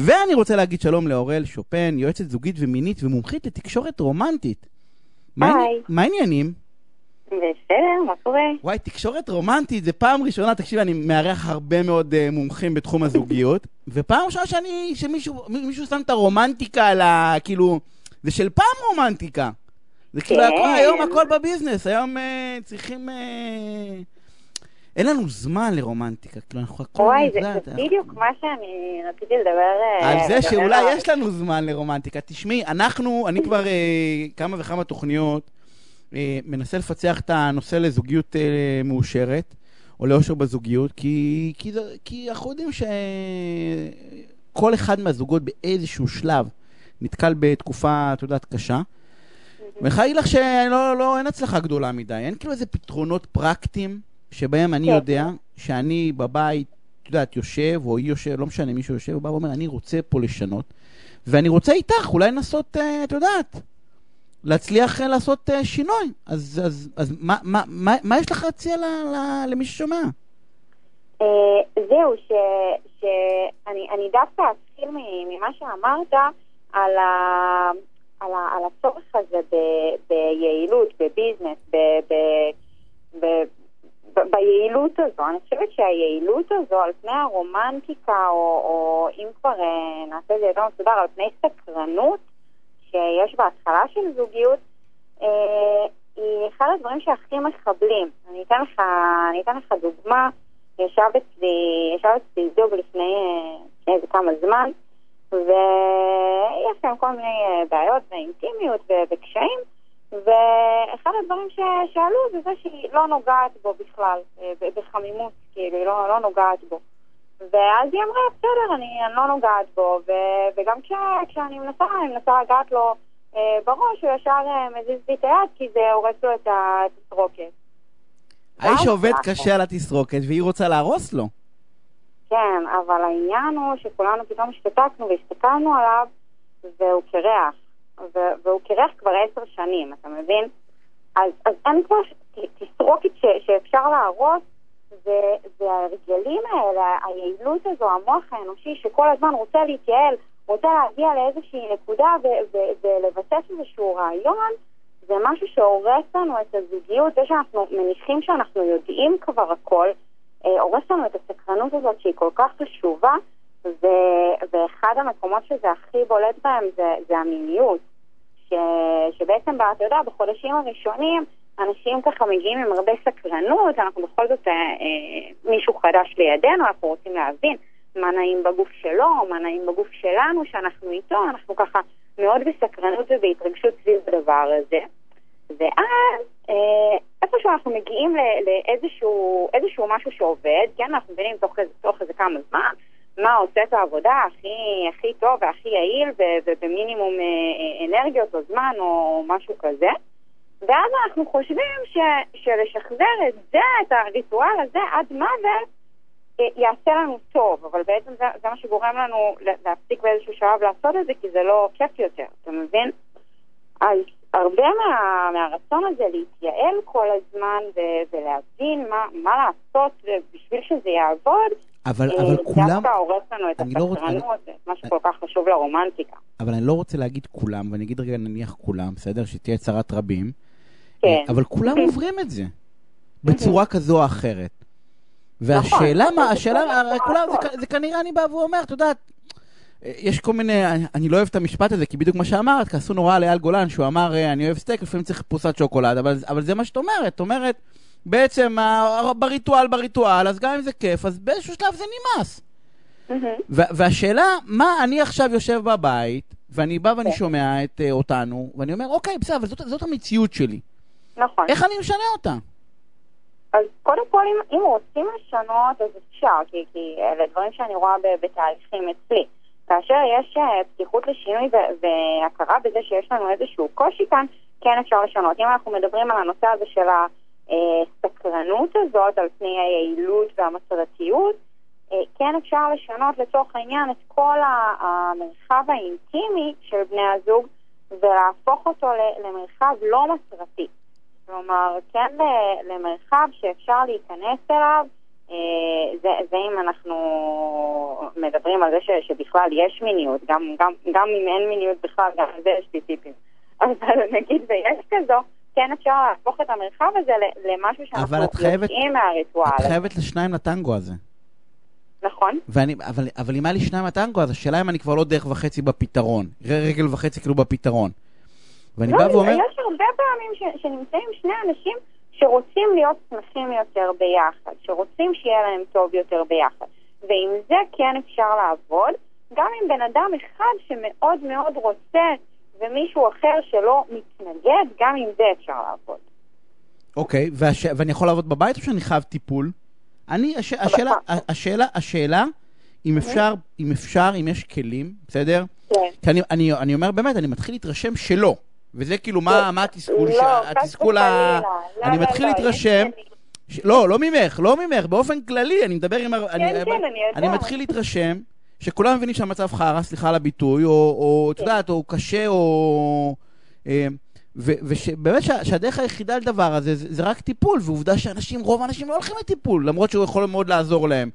ואני רוצה להגיד שלום לאורל שופן, יועצת זוגית ומינית ומומחית לתקשורת רומנטית. היי. מה העניינים? בסדר, מה קורה? וואי, תקשורת רומנטית, זה פעם ראשונה, תקשיב, אני מארח הרבה מאוד uh, מומחים בתחום הזוגיות, ופעם ראשונה שאני, שמישהו מישהו שם את הרומנטיקה על ה... כאילו, זה של פעם רומנטיקה. זה כאילו, כן. הכל, היום הכל בביזנס, היום uh, צריכים... Uh, אין לנו זמן לרומנטיקה, כאילו, אנחנו הכל... וואי, זה בדיוק מה שאני רציתי לדבר אה, על זה שאולי. יש לנו זמן לרומנטיקה. תשמעי, אנחנו, אני כבר אה, כמה וכמה תוכניות אה, מנסה לפצח את הנושא לזוגיות מאושרת, או לאושר בזוגיות, כי, כי, זה- כי אנחנו יודעים שכל אחד מהזוגות באיזשהו שלב נתקל בתקופה, את יודעת, קשה. ואני חייב להגיד לך שלא, לא, אין הצלחה גדולה מדי. אין כאילו איזה פתרונות פרקטיים שבהם אני כן. יודע שאני בבית, את יודעת, יושב, או היא יושב, לא משנה, מישהו יושב, הוא בא ואומר, אני רוצה פה לשנות, ואני רוצה איתך אולי לנסות, אה, את יודעת, להצליח אה, לעשות אה, שינוי. אז, אז, אז מה, מה, מה, מה יש לך להציע ל, ל, למי ששומע? זהו, ש- שאני אני דווקא אתחיל ממה שאמרת על, ה, על, ה, על הצורך הזה ב, ביעילות, בביזנס, ב, ב, ב, ב, ביעילות הזו. אני חושבת שהיעילות הזו על פני הרומנטיקה, או, או אם כבר אה, נעשה את זה יותר מסודר, על פני סקרנות שיש בהתחלה של זוגיות, אה, היא אחד הדברים שהכי מחבלים. אני אתן לך, אני אתן לך דוגמה. ישב אצלי, ישב אצלי זוג לפני אה, איזה כמה זמן, ויש להם כל מיני אה, בעיות ואינטימיות וקשיים, ואחד הדברים ש- שעלו זה זה שהיא לא נוגעת בו בכלל, אה, בחמימות, כאילו, היא לא, לא נוגעת בו. ואז היא אמרה, בסדר, אני, אני לא נוגעת בו, ו- וגם כש, כשאני מנסה, אני מנסה לגעת לו בראש, הוא ישר אה, מזיז לי את היד, כי זה הורס לו את התסרוקת. האיש עובד קשה על התסרוקת, והיא רוצה להרוס לו. כן, אבל העניין הוא שכולנו פתאום השתתקנו והסתכלנו עליו, והוא קרח. ו- והוא קרח כבר עשר שנים, אתה מבין? אז, אז אין כבר תסרוקת ש- שאפשר להרוס, זה, זה ההרגלים האלה, היעילות הזו, המוח האנושי שכל הזמן רוצה להתייעל, רוצה להגיע לאיזושהי נקודה ולבסס איזשהו רעיון, זה משהו שהורס לנו את הזוגיות, זה שאנחנו מניחים שאנחנו יודעים כבר הכל, אה, הורס לנו את הסקרנות הזאת שהיא כל כך חשובה, ו- ואחד המקומות שזה הכי בולט בהם זה, זה המיניות. ש, שבעצם, אתה יודע, בחודשים הראשונים אנשים ככה מגיעים עם הרבה סקרנות, אנחנו בכל זאת אה, אה, מישהו חדש לידינו, אנחנו רוצים להבין מה נעים בגוף שלו, מה נעים בגוף שלנו, שאנחנו איתו, אנחנו ככה מאוד בסקרנות ובהתרגשות סביב הדבר הזה. ואז אה, איפשהו אנחנו מגיעים לאיזשהו איזשהו משהו שעובד, כן, אנחנו מבינים תוך, תוך איזה כמה זמן מה עושה את העבודה הכי, הכי טוב והכי יעיל ובמינימום אה, אנרגיות או זמן או משהו כזה. ואז אנחנו חושבים ש, שלשחזר את זה, את הריטואל הזה עד מוות, יעשה לנו טוב, אבל בעצם זה, זה מה שגורם לנו לה- להפסיק באיזשהו שלב לעשות את זה, כי זה לא כיף יותר, אתה מבין? אז הרבה מה, מהרצון הזה להתייעל כל הזמן ו- ולהבין מה, מה לעשות בשביל שזה יעבוד, אבל, אה, אבל כולם... דווקא הורס לנו את אני לא הסקרנות, מה שכל כך חשוב לרומנטיקה. אבל אני לא רוצה להגיד כולם, ואני אגיד רגע נניח כולם, בסדר? שתהיה צרת רבים. כן. אבל כולם עוברים את זה, בצורה כזו או אחרת. והשאלה נכון, מה, השאלה. כולם, זה כנראה אני בא ואומר, את יודעת, יש כל מיני, אני- לא אוהב את המשפט הזה, כי בדיוק מה שאמרת, כעסו נורא על אייל גולן, שהוא אמר, אה, אני אוהב סטייק, לפעמים צריך פרוסת שוקולד, אבל, אבל זה מה שאת אומרת, את אומרת, בעצם בריטואל בריטואל, אז גם אם זה כיף, אז באיזשהו שלב זה נמאס. והשאלה, מה אני עכשיו יושב בבית, ואני בא ואני כן. שומע את אה, אותנו, ואני אומר, אוקיי, בסדר, אבל זאת, זאת המציאות שלי. נכון. איך אני משנה אותה? אז קודם כל, אם, אם רוצים לשנות, אז אפשר, כי, כי אלה דברים שאני רואה בתהליכים אצלי. כאשר יש אה, פתיחות לשינוי והכרה בזה שיש לנו איזשהו קושי כאן, כן אפשר לשנות. אם אנחנו מדברים על הנושא הזה של הסקרנות הזאת, על פני היעילות והמסורתיות, אה, כן אפשר לשנות לצורך העניין את כל המרחב האינטימי של בני הזוג ולהפוך אותו למרחב לא מסורתי. כלומר, כן למרחב שאפשר להיכנס אליו אה, זה, זה אם אנחנו מדברים על זה ש, שבכלל יש מיניות, גם, גם, גם אם אין מיניות בכלל, גם על זה יש לי טיפים. אבל נגיד ויש כזו, כן אפשר להפוך את המרחב הזה למשהו שאנחנו יוצאים מהריטואל. את חייבת לשניים לטנגו הזה. נכון. ואני, אבל, אבל אם היה לי שניים לטנגו, אז השאלה אם אני כבר לא דרך וחצי בפתרון. רגל וחצי כאילו בפתרון. ואני לא, בא ואומר... יש הרבה פעמים ש, שנמצאים שני אנשים שרוצים להיות שמחים יותר ביחד, שרוצים שיהיה להם טוב יותר ביחד. ועם זה כן אפשר לעבוד, גם עם בן אדם אחד שמאוד מאוד רוצה ומישהו אחר שלא מתנגד, גם עם זה אפשר לעבוד. אוקיי, והש... ואני יכול לעבוד בבית או שאני חייב טיפול? אני, הש... השאלה, השאלה, השאלה, אם אפשר, אם אפשר, אם יש כלים, בסדר? כן. כי אני, אני, אני אומר באמת, אני מתחיל להתרשם שלא. וזה כאילו, מה, מה התסכול? לא, התסכול ה... לא, אני לא, מתחיל לא, להתרשם... לא, לא ממך, לא ממך, באופן כללי, אני מדבר עם... כן, כן, אני יודעת. אני מתחיל להתרשם שכולם מבינים שהמצב חרא, סליחה על הביטוי, או, את כן. יודעת, או קשה, או... אה, ובאמת שהדרך היחידה לדבר הזה זה, רק טיפול, ועובדה שאנשים, רוב האנשים לא הולכים לטיפול, למרות שהוא יכול מאוד לעזור להם.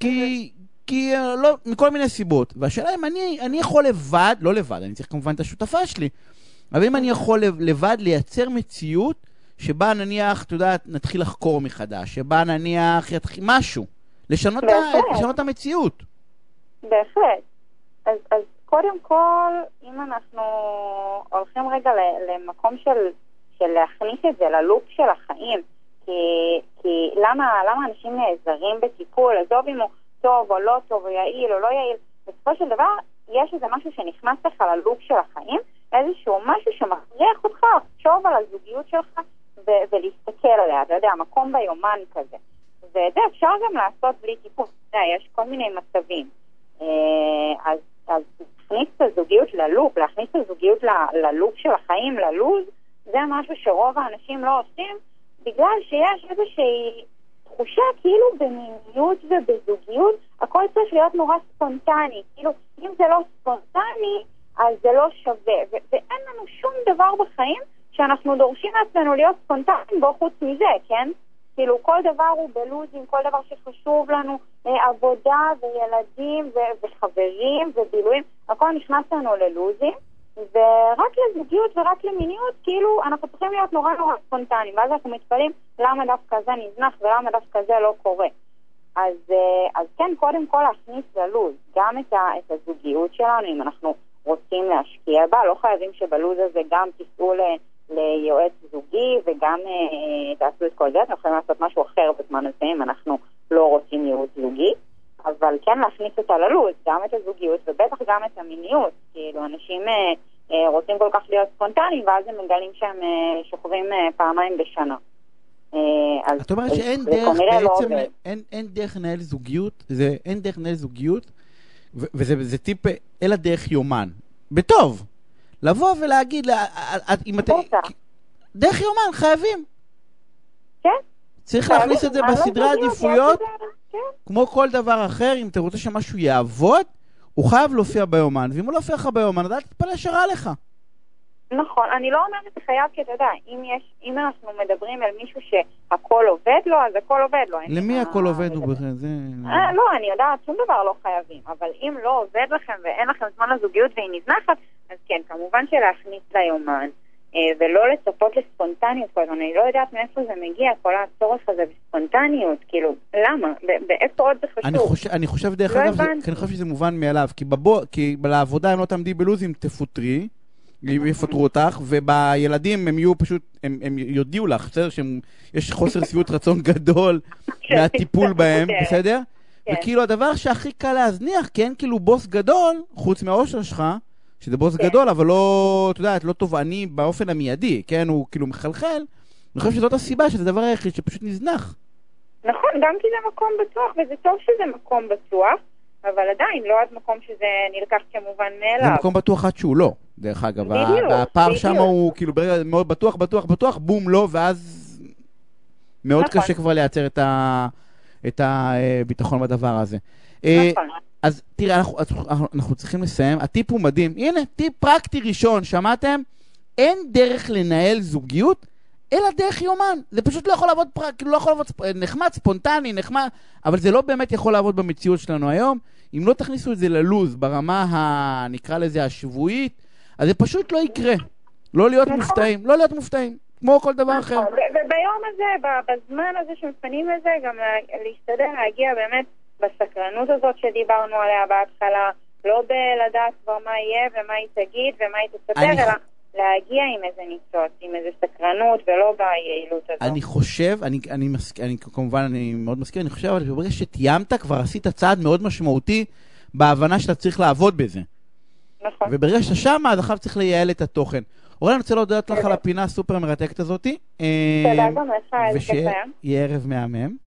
כי, כי אה, לא, מכל מיני סיבות. והשאלה אם אני, אני יכול לבד, לא לבד, אני צריך כמובן את השותפה שלי, אבל אם אני יכול לבד לייצר מציאות שבה נניח, את יודעת, נתחיל לחקור מחדש, שבה נניח יתחיל משהו, לשנות, ה, לשנות את המציאות. בהחלט. אז, אז קודם כל, אם אנחנו הולכים רגע למקום של, של להכניס את זה ללופ של החיים, כי, כי למה, למה אנשים נעזרים בטיפול, עזוב אם הוא טוב או לא טוב, או יעיל או לא יעיל, בסופו של דבר יש איזה משהו שנכנס לך ללופ של החיים, איזשהו משהו שמכריח אותך לחשוב על הזוגיות שלך ו- ולהסתכל עליה, אתה יודע, מקום ביומן כזה. ואת זה אפשר גם לעשות בלי טיפול, אתה יודע, יש כל מיני מצבים. אה, אז, אז להכניס את הזוגיות ללופ, להכניס את הזוגיות ל- ללופ של החיים, ללוז, זה משהו שרוב האנשים לא עושים, בגלל שיש איזושהי תחושה כאילו במיניות ובזוגיות הכל צריך להיות נורא ספונטני. כאילו, אם זה לא ספונטני, אז זה לא שווה. ו- ואין לנו שום דבר בחיים שאנחנו דורשים מעצמנו להיות ספונטניים בו חוץ מזה, כן? כאילו כל דבר הוא בלוזים, כל דבר שחשוב לנו, אה, עבודה וילדים ו- וחברים ובילויים, הכל נכנס לנו ללוזים, ורק לזוגיות ורק למיניות, כאילו אנחנו צריכים להיות נורא נורא ספונטניים, ואז אנחנו מתפלאים למה דווקא זה נזנח ולמה דווקא זה לא קורה. אז, אה, אז כן, קודם כל להכניס ללוז גם את, ה- את הזוגיות שלנו, אם אנחנו רוצים להשקיע בה, לא חייבים שבלוז הזה גם תיסעו ל... ליועץ זוגי וגם אה, תעשו את כל זה, אתם יכולים לעשות משהו אחר בזמן הזה אם אנחנו לא רוצים ייעוץ זוגי, אבל כן להכניס אותה ללוז, גם את הזוגיות ובטח גם את המיניות, כאילו אנשים אה, אה, רוצים כל כך להיות ספונטניים ואז הם מגלים שהם אה, שוכבים אה, פעמיים בשנה. אה, את אומרת שאין דרך לא בעצם, אין, אין דרך לנהל זוגיות, זה, אין דרך לנהל זוגיות, וזה טיפ, אלא דרך יומן. בטוב. לבוא ולהגיד, אם אתם... דרך יומן, חייבים. כן. צריך להכניס את זה בסדרי עדיפויות, כן. כמו כל דבר אחר, אם אתה רוצה שמשהו יעבוד, הוא חייב להופיע ביומן, ואם הוא לא יופיע לך ביומן, אז אל תתפלא שרע לך. נכון, אני לא אומרת חייב, כי אתה יודע, אם, יש, אם אנחנו מדברים על מישהו שהכל עובד לו, אז הכל עובד לו. למי הכל עובד הוא בכלל? זה... אה, לא, אני יודעת, שום דבר לא חייבים, אבל אם לא עובד לכם ואין לכם זמן לזוגיות והיא נזנחת, אז כן, כמובן שלהכניס ליומן. אה, ולא לצפות לספונטניות כל הזמן. אני לא יודעת מאיפה זה מגיע, כל הצורך הזה בספונטניות. כאילו, למה? באיפה עוד זה חשוב? אני חושב, אני חושב דרך לא אגב, כי אני חושב שזה מובן מאליו. כי, בבוא, כי לעבודה אם לא תעמדי בלוזים, תפוטרי. יפטרו אותך, ובילדים הם יהיו פשוט, הם, הם יודיעו לך, בסדר? שיש חוסר שביעות רצון גדול כן. מהטיפול בהם, כן. בסדר? כן. וכאילו הדבר שהכי קל להזניח, כי אין כאילו בוס גדול, חוץ מהאושר שלך, שזה בוס גדול, אבל לא, את יודעת, לא תובעני באופן המיידי, כן? הוא כאילו מחלחל. אני חושב שזאת הסיבה שזה הדבר היחיד שפשוט נזנח. נכון, גם כי זה מקום בטוח, וזה טוב שזה מקום בטוח, אבל עדיין לא עד מקום שזה נלקח כמובן מאליו. זה מקום בטוח עד שהוא לא. דרך אגב. בדיוק, והפער שם הוא כאילו ברגע מאוד בטוח, בטוח, בטוח, בום, לא, ואז מאוד נכון. קשה כבר לייצר את, ה, את הביטחון בדבר הזה. אה, נכון. אז תראה, אנחנו, אנחנו צריכים לסיים. הטיפ הוא מדהים. הנה, טיפ פרקטי ראשון, שמעתם? אין דרך לנהל זוגיות, אלא דרך יומן. זה פשוט לא יכול לעבוד, פר... כאילו לא יכול לעבוד נחמד, ספונטני, נחמד, אבל זה לא באמת יכול לעבוד במציאות שלנו היום. אם לא תכניסו את זה ללוז ברמה, ה... נקרא לזה, השבועית, אז זה פשוט לא יקרה. לא להיות נכון. מופתעים, לא להיות מופתעים, כמו כל דבר אחר. נכון, ו- וביום הזה, בזמן הזה שמפנים לזה, גם לה- להשתדל להגיע באמת בסקרנות הזאת שדיברנו עליה בהתחלה, לא בלדעת כבר מה יהיה ומה היא תגיד ומה היא תספר, אני- אלא להגיע עם איזה ניצוץ, עם איזה סקרנות ולא ביעילות הזאת. אני חושב, אני, אני, מסכ... אני כמובן, אני מאוד מסכים, אני חושב, אבל ברגע שתיאמת, כבר עשית צעד מאוד משמעותי בהבנה שאתה צריך לעבוד בזה. נכון. וברגע שאתה שמה, אז עכשיו צריך לייעל את התוכן. אורן, אני רוצה להודות לך על הפינה הסופר מרתקת הזאתי. תודה גם לך, איזה כיף היה. ושיהיה ערב מהמם.